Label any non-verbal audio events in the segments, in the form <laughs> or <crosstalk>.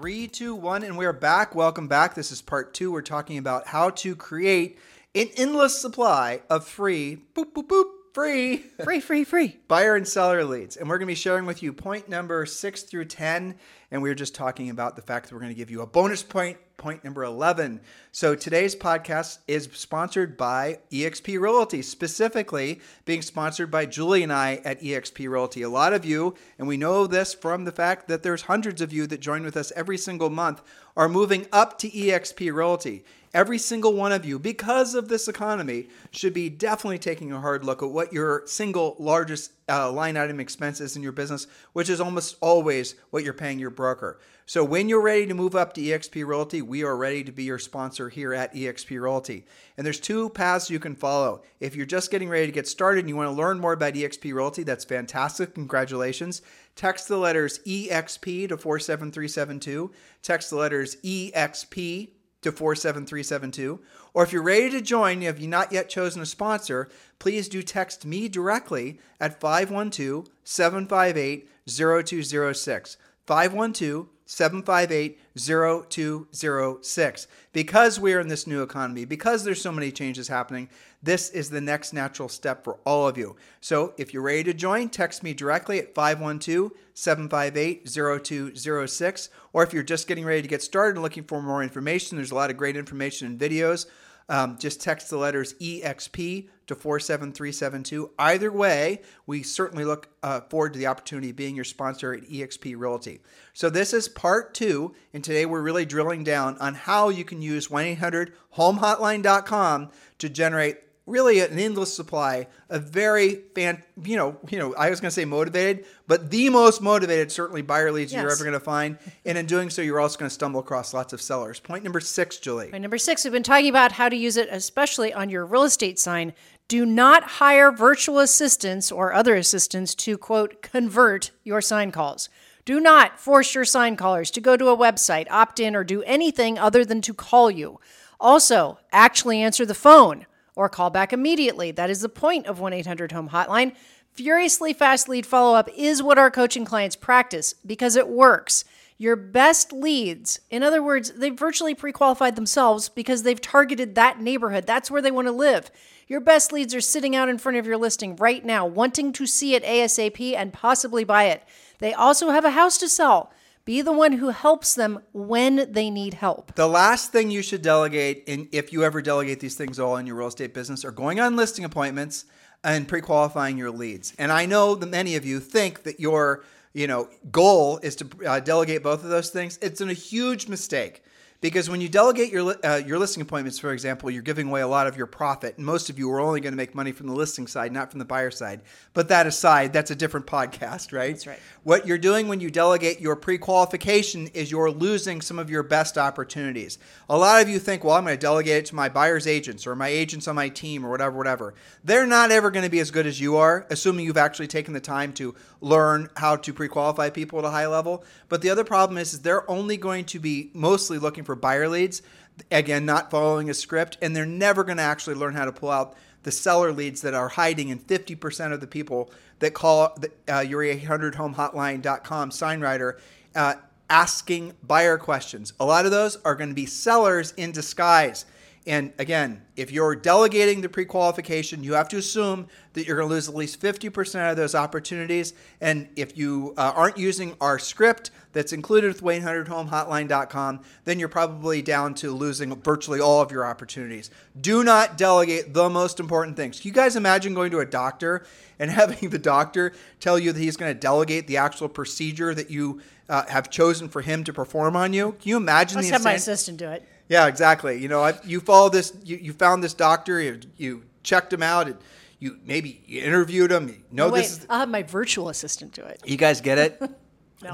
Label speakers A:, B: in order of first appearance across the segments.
A: Three, two, one, and we're back. Welcome back. This is part two. We're talking about how to create an endless supply of free, boop, boop, boop, free,
B: free, free, free <laughs>
A: buyer and seller leads. And we're going to be sharing with you point number six through 10. And we are just talking about the fact that we're going to give you a bonus point, point number 11. So today's podcast is sponsored by eXp Realty, specifically being sponsored by Julie and I at eXp Realty. A lot of you, and we know this from the fact that there's hundreds of you that join with us every single month, are moving up to eXp Realty. Every single one of you, because of this economy, should be definitely taking a hard look at what your single largest uh, line item expense is in your business, which is almost always what you're paying your broker. So when you're ready to move up to eXp Realty, we are ready to be your sponsor here at eXp Realty. And there's two paths you can follow. If you're just getting ready to get started and you want to learn more about eXp Realty, that's fantastic. Congratulations. Text the letters EXP to 47372. Text the letters EXP to 47372. Or if you're ready to join, have you've not yet chosen a sponsor, please do text me directly at 512 758 0206. 512 758 0206. Because we're in this new economy, because there's so many changes happening, this is the next natural step for all of you. So if you're ready to join, text me directly at 512 758 0206. Or if you're just getting ready to get started and looking for more information, there's a lot of great information and videos um, just text the letters EXP to 47372. Either way, we certainly look uh, forward to the opportunity of being your sponsor at EXP Realty. So, this is part two, and today we're really drilling down on how you can use 1 800 homehotline.com to generate really an endless supply of very fan, you know, you know, I was going to say motivated, but the most motivated certainly buyer leads yes. you're ever going to find. And in doing so, you're also going to stumble across lots of sellers. Point number six, Julie.
B: Point number six, we've been talking about how to use it, especially on your real estate sign. Do not hire virtual assistants or other assistants to quote convert your sign calls. Do not force your sign callers to go to a website, opt in, or do anything other than to call you. Also, actually answer the phone or call back immediately. That is the point of 1 800 Home Hotline. Furiously fast lead follow up is what our coaching clients practice because it works. Your best leads, in other words, they've virtually pre qualified themselves because they've targeted that neighborhood. That's where they want to live. Your best leads are sitting out in front of your listing right now, wanting to see it ASAP and possibly buy it. They also have a house to sell. Be the one who helps them when they need help.
A: The last thing you should delegate, in, if you ever delegate these things all in your real estate business, are going on listing appointments and pre-qualifying your leads. And I know that many of you think that your you know goal is to uh, delegate both of those things. It's a huge mistake. Because when you delegate your uh, your listing appointments, for example, you're giving away a lot of your profit. And most of you are only going to make money from the listing side, not from the buyer side. But that aside, that's a different podcast, right?
B: That's right.
A: What you're doing when you delegate your pre-qualification is you're losing some of your best opportunities. A lot of you think, well, I'm going to delegate it to my buyer's agents or my agents on my team or whatever, whatever. They're not ever going to be as good as you are, assuming you've actually taken the time to learn how to pre-qualify people at a high level. But the other problem is, is they're only going to be mostly looking for for buyer leads. Again, not following a script, and they're never going to actually learn how to pull out the seller leads that are hiding in 50% of the people that call the, uh, your 800homehotline.com sign rider uh, asking buyer questions. A lot of those are going to be sellers in disguise. And again, if you're delegating the pre qualification, you have to assume that you're going to lose at least 50% of those opportunities. And if you uh, aren't using our script that's included with 1-800-HOME-HOTLINE.com, then you're probably down to losing virtually all of your opportunities. Do not delegate the most important things. Can you guys imagine going to a doctor and <laughs> having the doctor tell you that he's going to delegate the actual procedure that you uh, have chosen for him to perform on you? Can you imagine
B: Let's
A: the
B: have my assistant do it.
A: Yeah, exactly. You know, I, you follow this. You, you found this doctor. You, you checked him out. And you maybe you interviewed him. You know
B: no, wait,
A: this. Is,
B: I'll have my virtual assistant do it.
A: You guys get it? <laughs>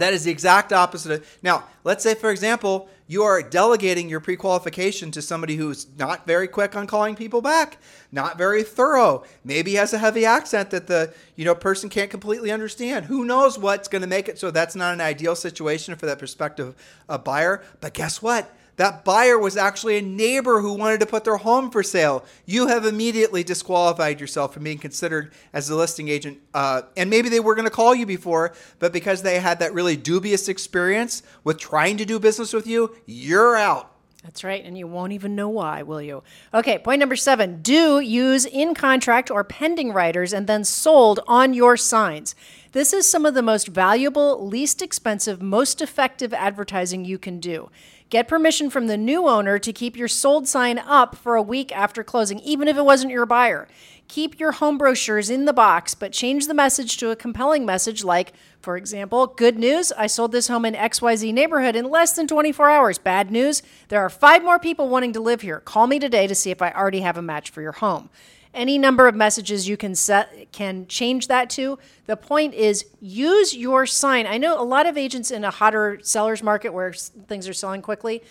A: That is the exact opposite. Of, now, let's say, for example, you are delegating your pre-qualification to somebody who's not very quick on calling people back, not very thorough, maybe has a heavy accent that the you know person can't completely understand. Who knows what's going to make it so that's not an ideal situation for that prospective uh, buyer. But guess what? That buyer was actually a neighbor who wanted to put their home for sale. You have immediately disqualified yourself from being considered as a listing agent. Uh, and maybe they were going to call you before, but because they had that really dubious experience with trying to do business with you, you're out.
B: That's right, and you won't even know why, will you? Okay, point number seven do use in contract or pending riders and then sold on your signs. This is some of the most valuable, least expensive, most effective advertising you can do. Get permission from the new owner to keep your sold sign up for a week after closing, even if it wasn't your buyer. Keep your home brochures in the box, but change the message to a compelling message like, for example, good news, I sold this home in XYZ neighborhood in less than 24 hours. Bad news, there are five more people wanting to live here. Call me today to see if I already have a match for your home any number of messages you can set can change that to. The point is use your sign. I know a lot of agents in a hotter sellers market where things are selling quickly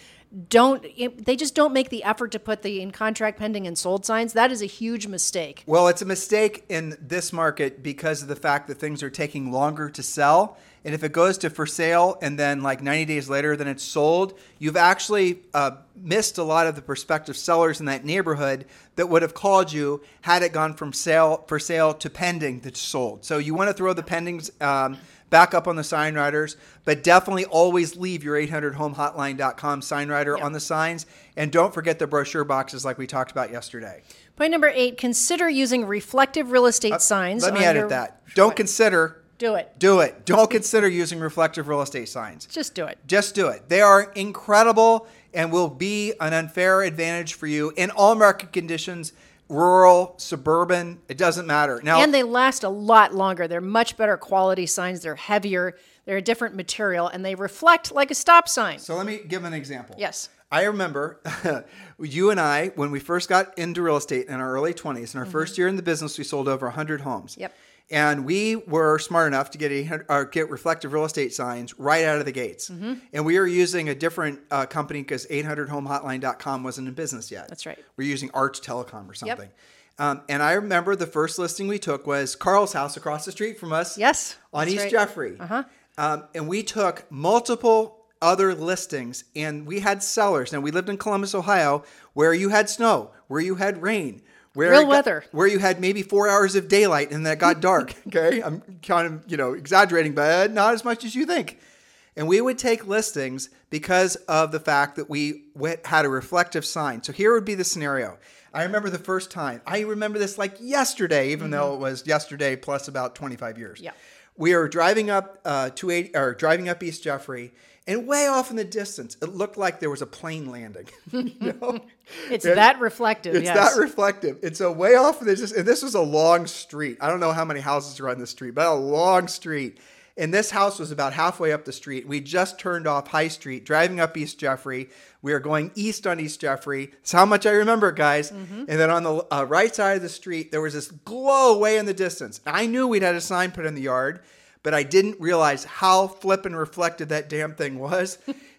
B: don't they just don't make the effort to put the in contract pending and sold signs that is a huge mistake
A: well it's a mistake in this market because of the fact that things are taking longer to sell and if it goes to for sale and then like 90 days later then it's sold, you've actually uh, missed a lot of the prospective sellers in that neighborhood that would have called you had it gone from sale for sale to pending that's sold. So you want to throw the pendings um, back up on the sign riders, but definitely always leave your 800homehotline.com sign rider yep. on the signs. And don't forget the brochure boxes like we talked about yesterday.
B: Point number eight consider using reflective real estate uh, signs.
A: Let me edit your... that. Don't consider
B: do it.
A: Do it. Don't consider using reflective real estate signs.
B: Just do it.
A: Just do it. They are incredible and will be an unfair advantage for you in all market conditions rural, suburban, it doesn't matter.
B: Now And they last a lot longer. They're much better quality signs. They're heavier. They're a different material and they reflect like a stop sign.
A: So let me give an example.
B: Yes.
A: I remember <laughs> you and I when we first got into real estate in our early 20s in our mm-hmm. first year in the business we sold over 100 homes.
B: Yep.
A: And we were smart enough to get a, get reflective real estate signs right out of the gates. Mm-hmm. And we were using a different uh, company because 800homehotline.com wasn't in business yet.
B: That's right.
A: We're using Arch Telecom or something. Yep. Um, and I remember the first listing we took was Carl's house across the street from us.
B: Yes.
A: On East right. Jeffrey. Uh-huh. Um, and we took multiple other listings and we had sellers. Now, we lived in Columbus, Ohio, where you had snow, where you had rain,
B: where Real weather.
A: where you had maybe four hours of daylight and then it got dark. <laughs> okay. I'm kind of, you know, exaggerating, but not as much as you think. And we would take listings because of the fact that we had a reflective sign. So here would be the scenario. I remember the first time. I remember this like yesterday, even mm-hmm. though it was yesterday plus about 25 years.
B: Yeah.
A: We are driving up uh, 280 or driving up East Jeffrey and way off in the distance, it looked like there was a plane landing. <laughs> you <laughs>
B: know? it's and that reflective.
A: It's
B: yes.
A: that reflective. And so way off in the distance, and this was a long street. I don't know how many houses are on this street, but a long street. And this house was about halfway up the street. We just turned off High Street, driving up East Jeffrey. We are going east on East Jeffrey. That's how much I remember, guys. Mm-hmm. And then on the uh, right side of the street, there was this glow way in the distance. I knew we'd had a sign put in the yard but I didn't realize how flippin' reflective that damn thing was.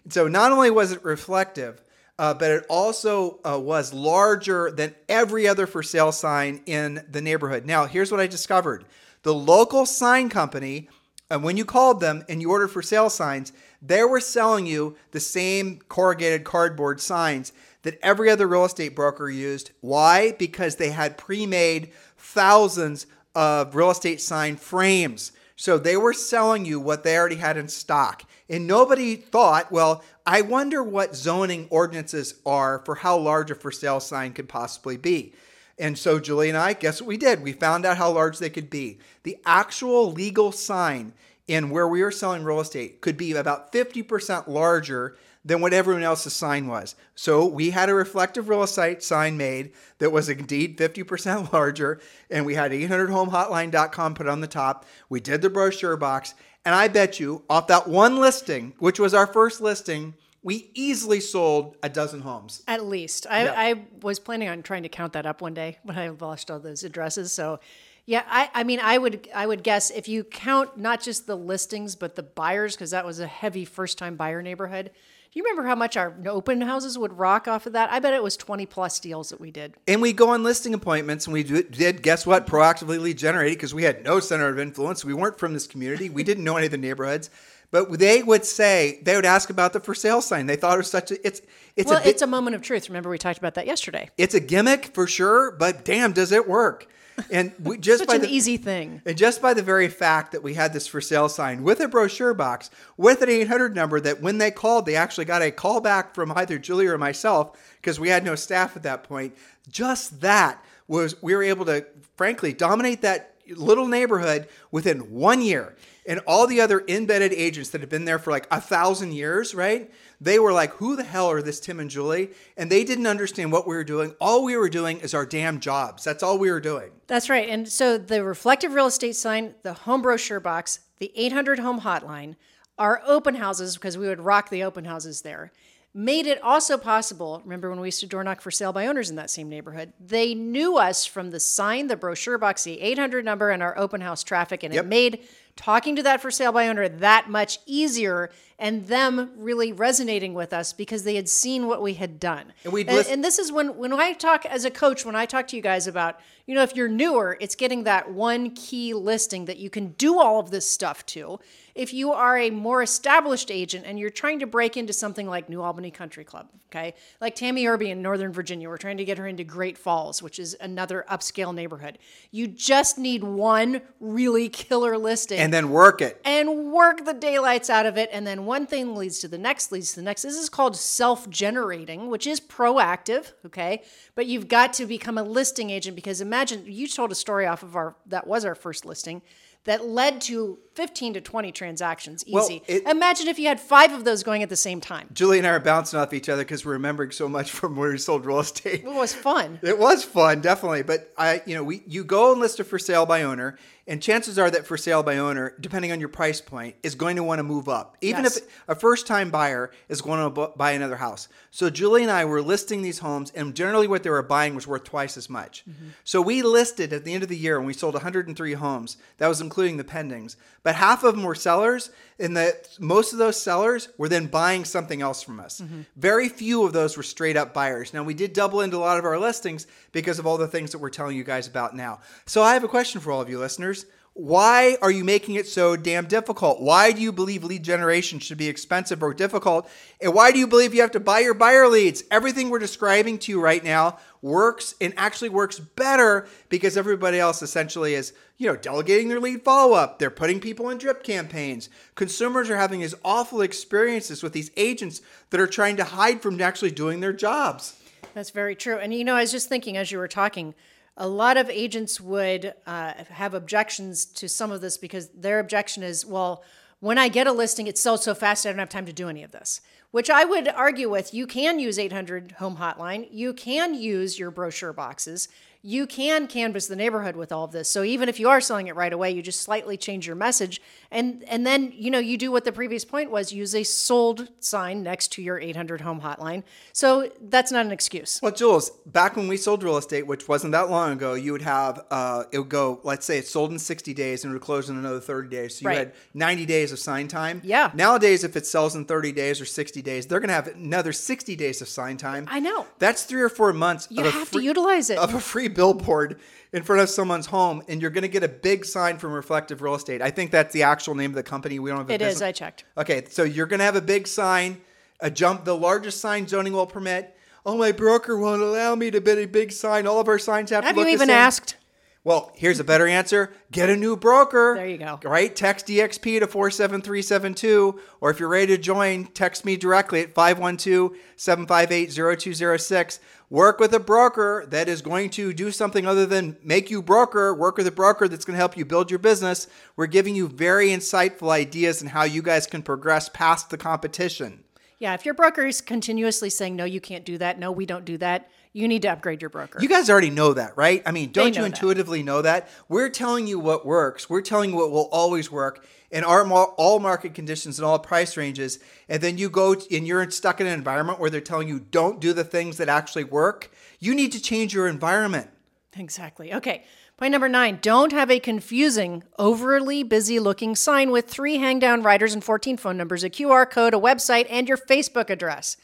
A: so not only was it reflective, uh, but it also uh, was larger than every other for sale sign in the neighborhood. Now, here's what I discovered the local sign company, and uh, when you called them and you ordered for sale signs, they were selling you the same corrugated cardboard signs that every other real estate broker used. Why? Because they had pre made thousands of real estate sign frames. So they were selling you what they already had in stock. And nobody thought, well, I wonder what zoning ordinances are for how large a for sale sign could possibly be. And so Julie and I, guess what we did? We found out how large they could be. The actual legal sign in where we were selling real estate could be about 50% larger than what everyone else's sign was. So we had a reflective real estate sign made that was indeed 50% <laughs> larger, and we had 800homehotline.com put on the top. We did the brochure box, and I bet you off that one listing, which was our first listing, we easily sold a dozen homes.
B: At least. I, yeah. I was planning on trying to count that up one day, <laughs> when I lost all those addresses. So Yeah, I, I mean, I would I would guess if you count not just the listings but the buyers, because that was a heavy first time buyer neighborhood. You remember how much our open houses would rock off of that? I bet it was twenty plus deals that we did.
A: And we go on listing appointments, and we did guess what? Proactively lead generated because we had no center of influence. We weren't from this community. We didn't know any of the neighborhoods. But they would say they would ask about the for sale sign. They thought it was such a it's it's
B: Well,
A: a bit,
B: it's a moment of truth. Remember we talked about that yesterday.
A: it's a gimmick for sure. But damn, does it work? And we just
B: Such
A: by
B: an
A: the
B: easy thing.
A: And just by the very fact that we had this for sale sign with a brochure box, with an 800 number, that when they called, they actually got a call back from either Julie or myself because we had no staff at that point. Just that was, we were able to, frankly, dominate that little neighborhood within one year. And all the other embedded agents that had been there for like a thousand years, right? They were like, who the hell are this Tim and Julie? And they didn't understand what we were doing. All we were doing is our damn jobs. That's all we were doing.
B: That's right. And so the reflective real estate sign, the home brochure box, the 800 home hotline, our open houses, because we would rock the open houses there, made it also possible. Remember when we used to door knock for sale by owners in that same neighborhood? They knew us from the sign, the brochure box, the 800 number, and our open house traffic. And
A: Yep.
B: it made talking to that for sale by owner that much easier and them really resonating with us because they had seen what we had done.
A: And
B: and,
A: list-
B: and this is when when I talk as a coach, when I talk to you guys about, you know, if you're newer, it's getting that one key listing that you can do all of this stuff to. If you are a more established agent and you're trying to break into something like New Albany Country Club, okay, like Tammy Irby in Northern Virginia, we're trying to get her into Great Falls, which is another upscale neighborhood. You just need one really killer listing
A: And then work it.
B: and work the daylights out of it. And then one thing leads to the next, leads to the next. This is called self generating, which is proactive, okay? But you've got to become a listing agent because imagine you told a story off of our, that was our first listing. That led to 15 to 20 transactions
A: Well,
B: easy.
A: it-
B: Imagine if you had five of those going at the same time.
A: Julie and I are bouncing off each other because we're remembering so much <laughs> from where we sold real estate.
B: It was fun.
A: It was fun, definitely. But I, you know, we you go and list a for sale by owner, and chances are that for sale by owner, depending on your price point, is going to want to move up, even
B: Yes.
A: if a first time buyer is going to buy another house. So Julie and I were listing these homes, and generally what they were buying was worth twice as much. Mm-hmm. So we listed at the end of the year, and we sold 103 homes. That was including the pendings, but half of them were sellers, and that most of those sellers were then buying something else from us. Mm-hmm. Very few of those were straight up buyers. Now we did double into a lot of our listings because of all the things that we're telling you guys about now. So I have a question for all of you listeners. Why are you making it so damn difficult? Why do you believe lead generation should be expensive or difficult? And why do you believe you have to buy your buyer leads? Everything we're describing to you right now works and actually works better because everybody else essentially is, you know, delegating their lead follow up. They're putting people in drip campaigns. Consumers are having these awful experiences with these agents that are trying to hide from actually doing their jobs.
B: That's very true. And you know, I was just thinking as you were talking, a lot of agents would uh, have objections to some of this because their objection is, well, when I get a listing, it sells so fast I don't have time to do any of this. Which I would argue with. You can use 800 Home Hotline. You can use your brochure boxes. You can canvas the neighborhood with all of this. So even if you are selling it right away, you just slightly change your message, and and then you know you do what the previous point was: use a sold sign next to your 800 Home Hotline. So that's not an excuse.
A: Well, Jules, back when we sold real estate, which wasn't that long ago, you would have uh, it would go. Let's say it's sold in sixty days and it would close in another thirty days. So you
B: Right.
A: had ninety days of sign time.
B: Yeah.
A: Nowadays, if it sells in thirty days or sixty days, they're going to have another sixty days of sign time.
B: I know.
A: That's three or four months.
B: You have
A: free-
B: to utilize it.
A: of a free billboard in front of someone's home, and you're going to get a big sign from Reflective Real Estate. I think that's the actual name of the company. We don't have a
B: It is.
A: business-
B: I checked.
A: Okay, so you're going to have a big sign, a jump, the largest sign zoning will permit. Oh, my broker won't allow me to bid a big sign. All of our signs have,
B: Have
A: to look
B: you
A: the
B: even
A: same.
B: asked?
A: Well, here's a better answer. Get a new broker.
B: There you go.
A: Right? Text EXP to 47372. Or if you're ready to join, text me directly at 512 758 0206. Work with a broker that is going to do something other than make you broker. Work with a broker that's going to help you build your business. We're giving you very insightful ideas on how you guys can progress past the competition.
B: Yeah, if your broker is continuously saying, no, you can't do that, no, we don't do that, you need to upgrade your broker.
A: You guys already know that, right? I mean, don't you
B: know that.
A: intuitively know that? We're telling you what works. We're telling you what will always work in our all market conditions and all price ranges. And then you go and you're stuck in an environment where they're telling you don't do the things that actually work. You need to change your environment.
B: Exactly. Okay. Point number nine don't have a confusing, overly busy looking sign with three hang down riders and 14 phone numbers, a QR code, a website, and your Facebook address.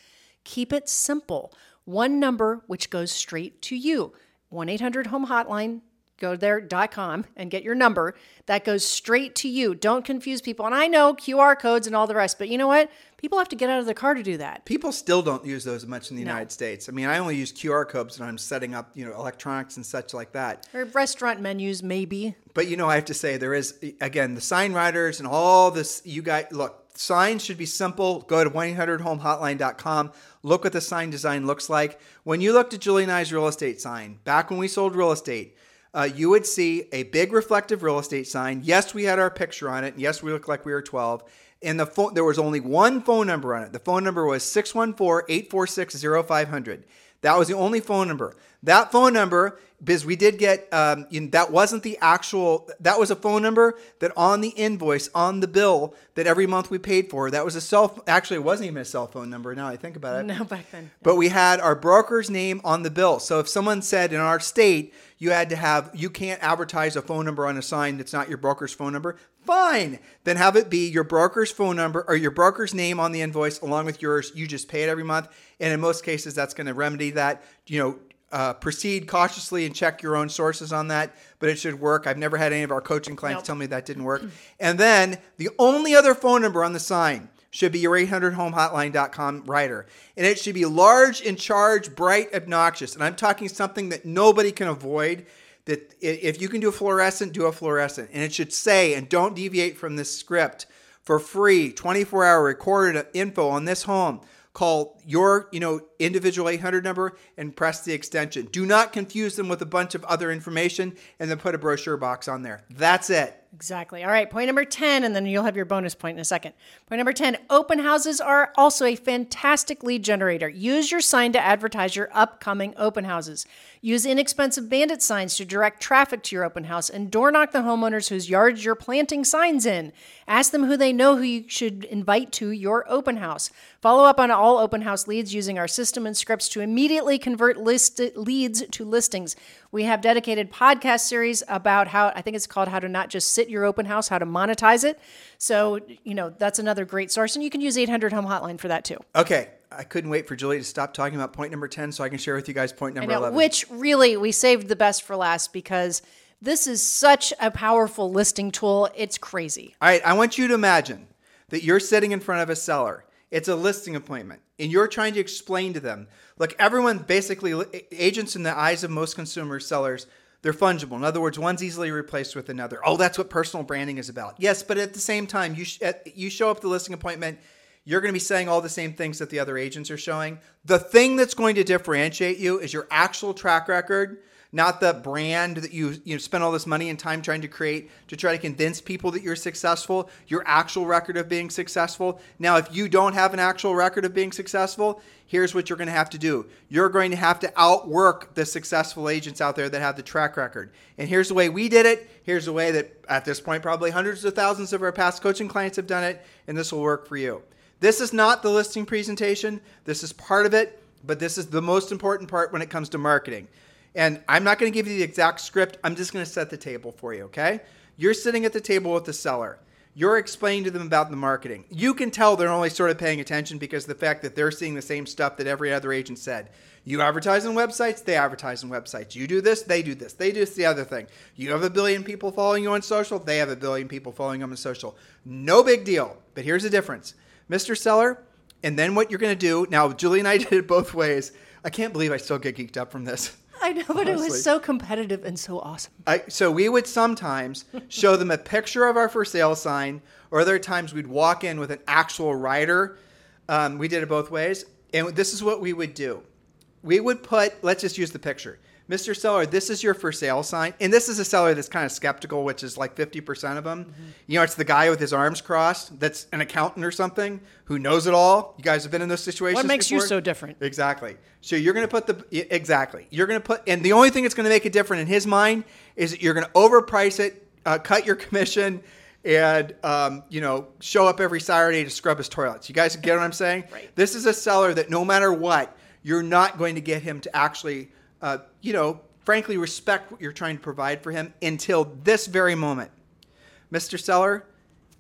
B: Keep it simple. One number which goes straight to you 1 800 Home Hotline. Go there.com and get your number. That goes straight to you. Don't confuse people. And I know QR codes and all the rest, but you know what? People have to get out of the car to do that.
A: People still don't use those much in the United States. I mean, I only use QR codes when I'm setting up, you know, electronics and such like that.
B: Or restaurant menus, maybe.
A: But you know, I have to say there is again the sign riders and all this. You guys, look, signs should be simple. Go to 1-800-HOME-HOTLINE.com. Look what the sign design looks like. When you looked at Julie and I's real estate sign back when we sold real estate, uh, you would see a big reflective real estate sign. Yes, we had our picture on it. Yes, we looked like we were 12. And the phone, there was only one phone number on it. The phone number was 614-846-0500. That was the only phone number. That phone number, because we did get, um, you know, that wasn't the actual, that was a phone number that on the invoice, on the bill that every month we paid for, that was a cell, actually, it wasn't even a cell phone number now I think about it.
B: No, back then.
A: But we had our broker's name on the bill. So if someone said in our state, you had to have, you can't advertise a phone number on a sign that's not your broker's phone number, fine. Then have it be your broker's phone number or your broker's name on the invoice along with yours. You just pay it every month. And in most cases, that's going to remedy that. You know, uh, proceed cautiously and check your own sources on that, but it should work. I've never had any of our coaching clients
B: Nope.
A: tell me that didn't work. And then the only other phone number on the sign should be your 800homehotline.com rider. And it should be large, in charge, bright, obnoxious. And I'm talking something that nobody can avoid. That if you can do a fluorescent, do a fluorescent. And it should say, and don't deviate from this script, for free, 24 hour recorded info on this home. Call your, you know, individual 800 number and press the extension. Do not confuse them with a bunch of other information and then put a brochure box on there. That's it.
B: Exactly. All right. Point number 10, and then you'll have your bonus point in a second. Point number 10 open houses are also a fantastic lead generator. Use your sign to advertise your upcoming open houses. Use inexpensive bandit signs to direct traffic to your open house and door knock the homeowners whose yards you're planting signs in. Ask them who they know who you should invite to your open house. Follow up on all open house leads using our system and scripts to immediately convert list- leads to listings. We have dedicated podcast series about how I think it's called how to not just sit your open house, how to monetize it. So, you know, that's another great source. And you can use 800 Home Hotline for that too.
A: Okay. I couldn't wait for Julie to stop talking about point number 10 so I can share with you guys point number
B: know,
A: 11.
B: which really we saved the best for last because this is such a powerful listing tool. It's crazy.
A: All right, I want you to imagine that you're sitting in front of a seller. It's a listing appointment, and you're trying to explain to them. Look, everyone basically, agents in the eyes of most consumers, sellers, they're fungible. In other words, one's easily replaced with another. Oh, that's what personal branding is about. Yes, but at the same time, you sh- at- you show up the listing appointment, you're going to be saying all the same things that the other agents are showing. The thing that's going to differentiate you is your actual track record not the brand that you you know, spend all this money and time trying to create to try to convince people that you're successful your actual record of being successful. Now if you don't have an actual record of being successful here's what you're going to have to do. You're going to have to outwork the successful agents out there that have the track record. And here's the way we did it. Here's the way that at this point probably hundreds of thousands of our past coaching clients have done it and this will work for you. This is not the listing presentation. This is part of it but this is the most important part when it comes to marketing and I'm not going to give you the exact script. I'm just going to set the table for you, okay? You're sitting at the table with the seller. You're explaining to them about the marketing. You can tell they're only sort of paying attention because the fact that they're seeing the same stuff that every other agent said. You advertise on websites, they advertise on websites. You do this, they do this. They do this, the other thing. You have a billion people following you on social, they have a billion people following them on social. No big deal. But here's the difference. Mr. Seller, and then what you're going to do, now Julie and I <laughs> did it both ways. I can't believe I still get geeked up from this.
B: I know, but it was so competitive and so awesome.
A: I, so we would sometimes show them a picture of our for sale sign, or other times we'd walk in with an actual rider. Um, we did it both ways, and this is what we would do. We would put, let's just use the picture. Mr. Seller, this is your for sale sign. And this is a seller that's kind of skeptical, which is like 50% of them. You know, it's the guy with his arms crossed that's an accountant or something who knows it all. You guys have been in those situations.
B: What makes you so different?
A: Exactly. So you're going to put the exactly. You're going to put, and the only thing that's going to make it different in his mind is that you're going to overprice it, uh, cut your <laughs> commission, and um, you know show up every Saturday to scrub his toilets. You guys get what I'm saying? <laughs>
B: Right.
A: This is a seller that no matter what, you're not going to get him to actually, uh, you know, frankly respect what you're trying to provide for him until this very moment. Mr. Seller,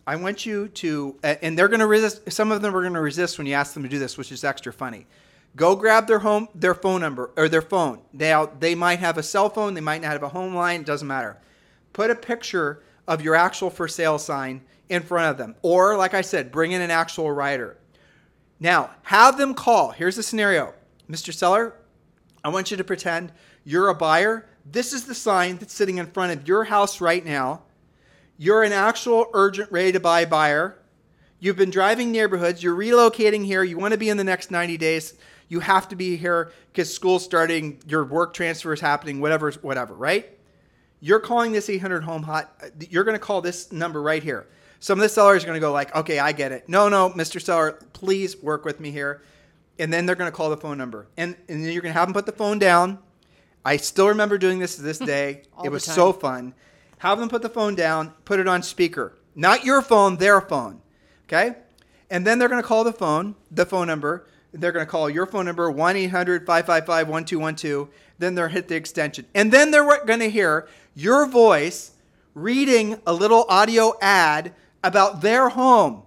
A: I want you to, and they're going to resist. Some of them are going to resist when you ask them to do this, which is extra funny. Go grab their home, their phone number or their phone. Now they might have a cell phone, they might not have a home line. It doesn't matter. Put a picture of your actual for sale sign in front of them, or like I said, bring in an actual rider. Now have them call. Here's the scenario, Mr. Seller. I want you to pretend you're a buyer. This is the sign that's sitting in front of your house right now you're an actual urgent, ready to buy buyer. You've been driving neighborhoods. You're relocating here. You want to be in the next 90 days. You have to be here because school's starting. Your work transfer is happening. Whatever, whatever. Right? You're calling this 800 home hot. You're going to call this number right here. Some of the sellers are going to go like, "Okay, I get it. No, no, Mr. Seller, please work with me here." And then they're going to call the phone number, and and then you're going to have them put the phone down. I still remember doing this to this <laughs> day. it was so fun have them put the phone down, put it on speaker. Not your phone, their phone. Okay? And then they're going to call the phone, the phone number. They're going to call your phone number, 1 800 555 1212. Then they'll hit the extension. And then they're going to hear your voice reading a little audio ad about their home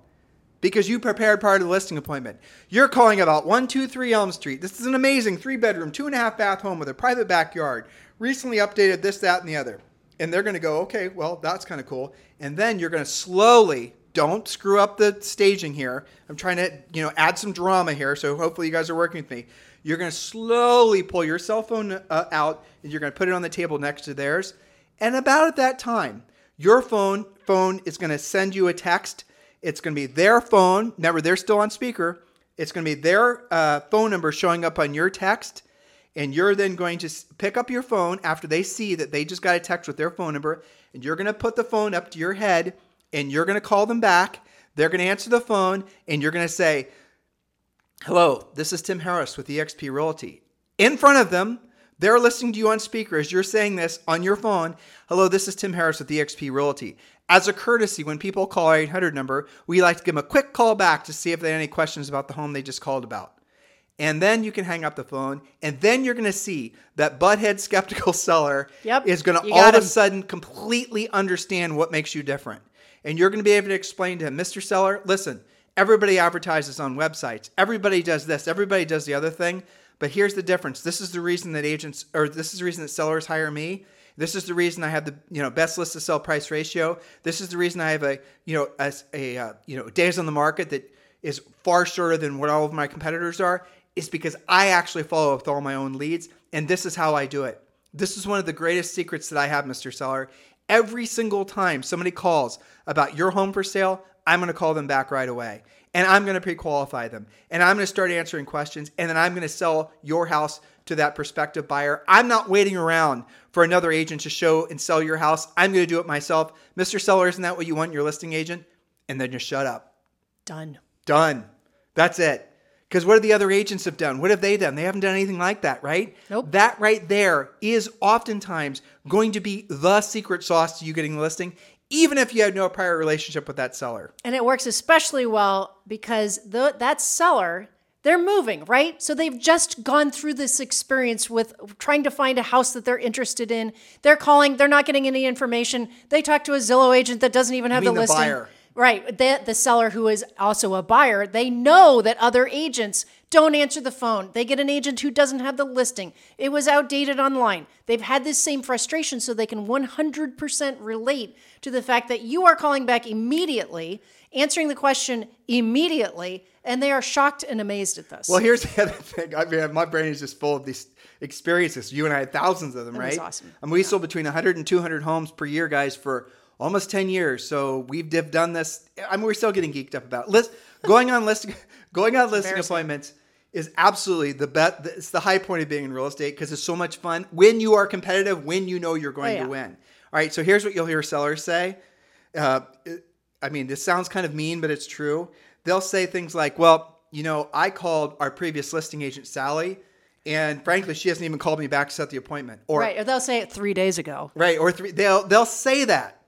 A: because you prepared part of the listing appointment. You're calling about 123 Elm Street. This is an amazing three bedroom, two and a half bath home with a private backyard. Recently updated this, that, and the other and they're going to go, okay, well, that's kind of cool. And then you're going to slowly, don't screw up the staging here. I'm trying to, you know, add some drama here. So hopefully you guys are working with me. You're going to slowly pull your cell phone uh, out and you're going to put it on the table next to theirs. And about at that time, your phone phone is going to send you a text. It's going to be their phone. Remember, they're still on speaker. It's going to be their uh, phone number showing up on your text and you're then going to pick up your phone after they see that they just got a text with their phone number and you're going to put the phone up to your head and you're going to call them back they're going to answer the phone and you're going to say hello this is tim harris with exp realty in front of them they're listening to you on speaker as you're saying this on your phone hello this is tim harris with exp realty as a courtesy when people call our 800 number we like to give them a quick call back to see if they have any questions about the home they just called about and then you can hang up the phone, and then you're going to see that butthead skeptical <laughs> seller
B: yep,
A: is going to all of a sudden completely understand what makes you different. And you're going to be able to explain to him, Mr. Seller, listen, everybody advertises on websites. Everybody does this, everybody does the other thing. But here's the difference. This is the reason that agents, or this is the reason that sellers hire me. This is the reason I have the you know best list to sell price ratio. This is the reason I have a you know a, a uh, you know days on the market that is far shorter than what all of my competitors are is because I actually follow up with all my own leads, and this is how I do it. This is one of the greatest secrets that I have, Mr. Seller. Every single time somebody calls about your home for sale, I'm going to call them back right away. And I'm going to pre qualify them. And I'm going to start answering questions. And then I'm going to sell your house to that prospective buyer. I'm not waiting around for another agent to show and sell your house. I'm going to do it myself. Mr. Seller, isn't that what you want your listing agent? And then just shut up.
B: Done.
A: Done. That's it. Because what have the other agents have done? What have they done? They haven't done anything like that, right?
B: Nope.
A: That right there is oftentimes going to be the secret sauce to you getting the listing, even if you had no prior relationship with that seller.
B: And it works especially well because the, that seller, they're moving, right? So they've just gone through this experience with trying to find a house that they're interested in. They're calling, they're not getting any information. They talk to a Zillow agent that doesn't even have the, the listing.
A: Buyer.
B: Right. The, the seller who is also a buyer, they know that other agents don't answer the phone. They get an agent who doesn't have the listing. It was outdated online. They've had this same frustration, so they can 100% relate to the fact that you are calling back immediately, answering the question immediately, and they are shocked and amazed at this.
A: Well, here's the <laughs> other thing. I mean, my brain is just full of these experiences. You and I had thousands of them,
B: that
A: right?
B: awesome.
A: And we
B: yeah.
A: sold between 100 and 200 homes per year, guys, for almost 10 years. So we've done this. I mean, we're still getting geeked up about it. List, <laughs> going on listing, going on listing appointments is absolutely the best. It's the high point of being in real estate because it's so much fun when you are competitive, when you know you're going oh, yeah. to win. All right. So here's what you'll hear sellers say. Uh, I mean, this sounds kind of mean, but it's true. They'll say things like, well, you know, I called our previous listing agent, Sally, and frankly, she hasn't even called me back to set the appointment.
B: Or right, or they'll say it three days ago.
A: Right, or three. They'll they'll say that,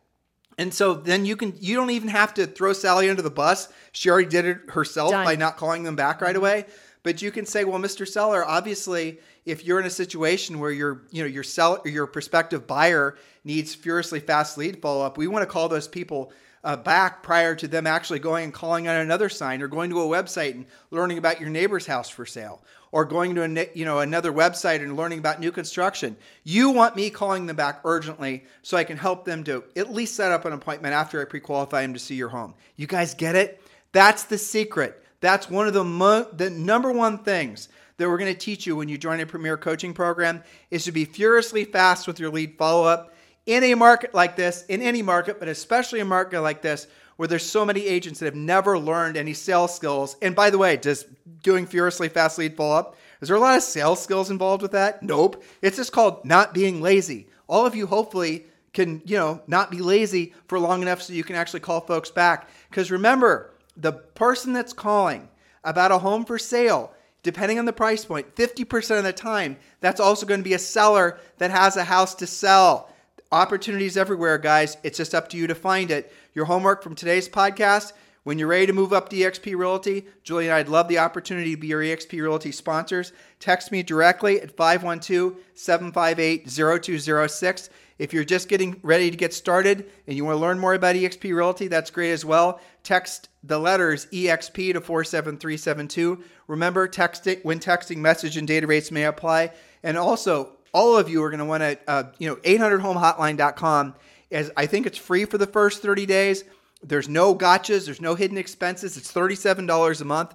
A: and so then you can you don't even have to throw Sally under the bus. She already did it herself
B: Done.
A: by not calling them back right mm-hmm. away. But you can say, well, Mr. Seller, obviously, if you're in a situation where your, you know, your sell, your prospective buyer needs furiously fast lead follow up, we want to call those people uh, back prior to them actually going and calling on another sign or going to a website and learning about your neighbor's house for sale or going to a, you know another website and learning about new construction. You want me calling them back urgently so I can help them to at least set up an appointment after I pre-qualify them to see your home. You guys get it? That's the secret. That's one of the mo- the number one things that we're going to teach you when you join a premier coaching program is to be furiously fast with your lead follow-up in a market like this, in any market, but especially a market like this where there's so many agents that have never learned any sales skills. And by the way, just doing furiously fast lead follow up, is there a lot of sales skills involved with that? Nope. It's just called not being lazy. All of you hopefully can, you know, not be lazy for long enough so you can actually call folks back. Because remember, the person that's calling about a home for sale, depending on the price point, 50% of the time, that's also going to be a seller that has a house to sell. Opportunities everywhere, guys. It's just up to you to find it. Your homework from today's podcast when you're ready to move up to eXp Realty, Julie and I'd love the opportunity to be your eXp Realty sponsors. Text me directly at 512 758 0206. If you're just getting ready to get started and you want to learn more about eXp Realty, that's great as well. Text the letters EXP to 47372. Remember, text it when texting message and data rates may apply. And also, all of you are going to want to, uh, you know, 800homehotline.com. is, I think it's free for the first 30 days. There's no gotchas, there's no hidden expenses. It's $37 a month.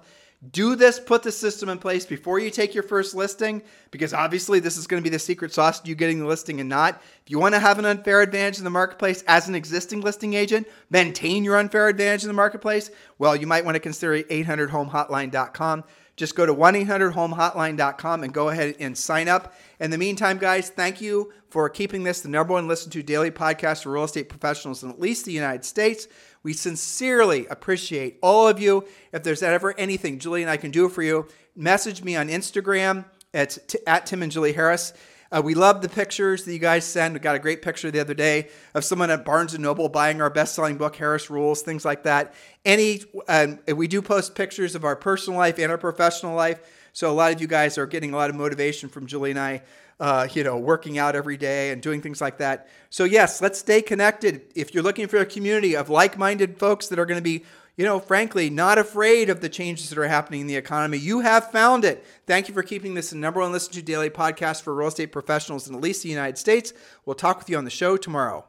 A: Do this, put the system in place before you take your first listing, because obviously this is going to be the secret sauce to you getting the listing and not. If you want to have an unfair advantage in the marketplace as an existing listing agent, maintain your unfair advantage in the marketplace, well, you might want to consider 800homehotline.com. Just go to 1 800 homehotline.com and go ahead and sign up. In the meantime, guys, thank you for keeping this the number one listened to daily podcast for real estate professionals in at least the United States. We sincerely appreciate all of you. If there's ever anything Julie and I can do for you, message me on Instagram at, at Tim and Julie Harris. Uh, we love the pictures that you guys send. We got a great picture the other day of someone at Barnes and Noble buying our best-selling book, Harris Rules, things like that. Any, um, we do post pictures of our personal life and our professional life. So a lot of you guys are getting a lot of motivation from Julie and I. Uh, you know, working out every day and doing things like that. So yes, let's stay connected. If you're looking for a community of like-minded folks that are going to be you know, frankly, not afraid of the changes that are happening in the economy. You have found it. Thank you for keeping this the number one listen to daily podcast for real estate professionals in at least the United States. We'll talk with you on the show tomorrow.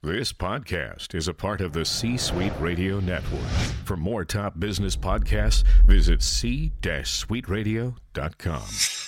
C: This podcast is a part of the C Suite Radio Network. For more top business podcasts, visit c-suiteradio.com.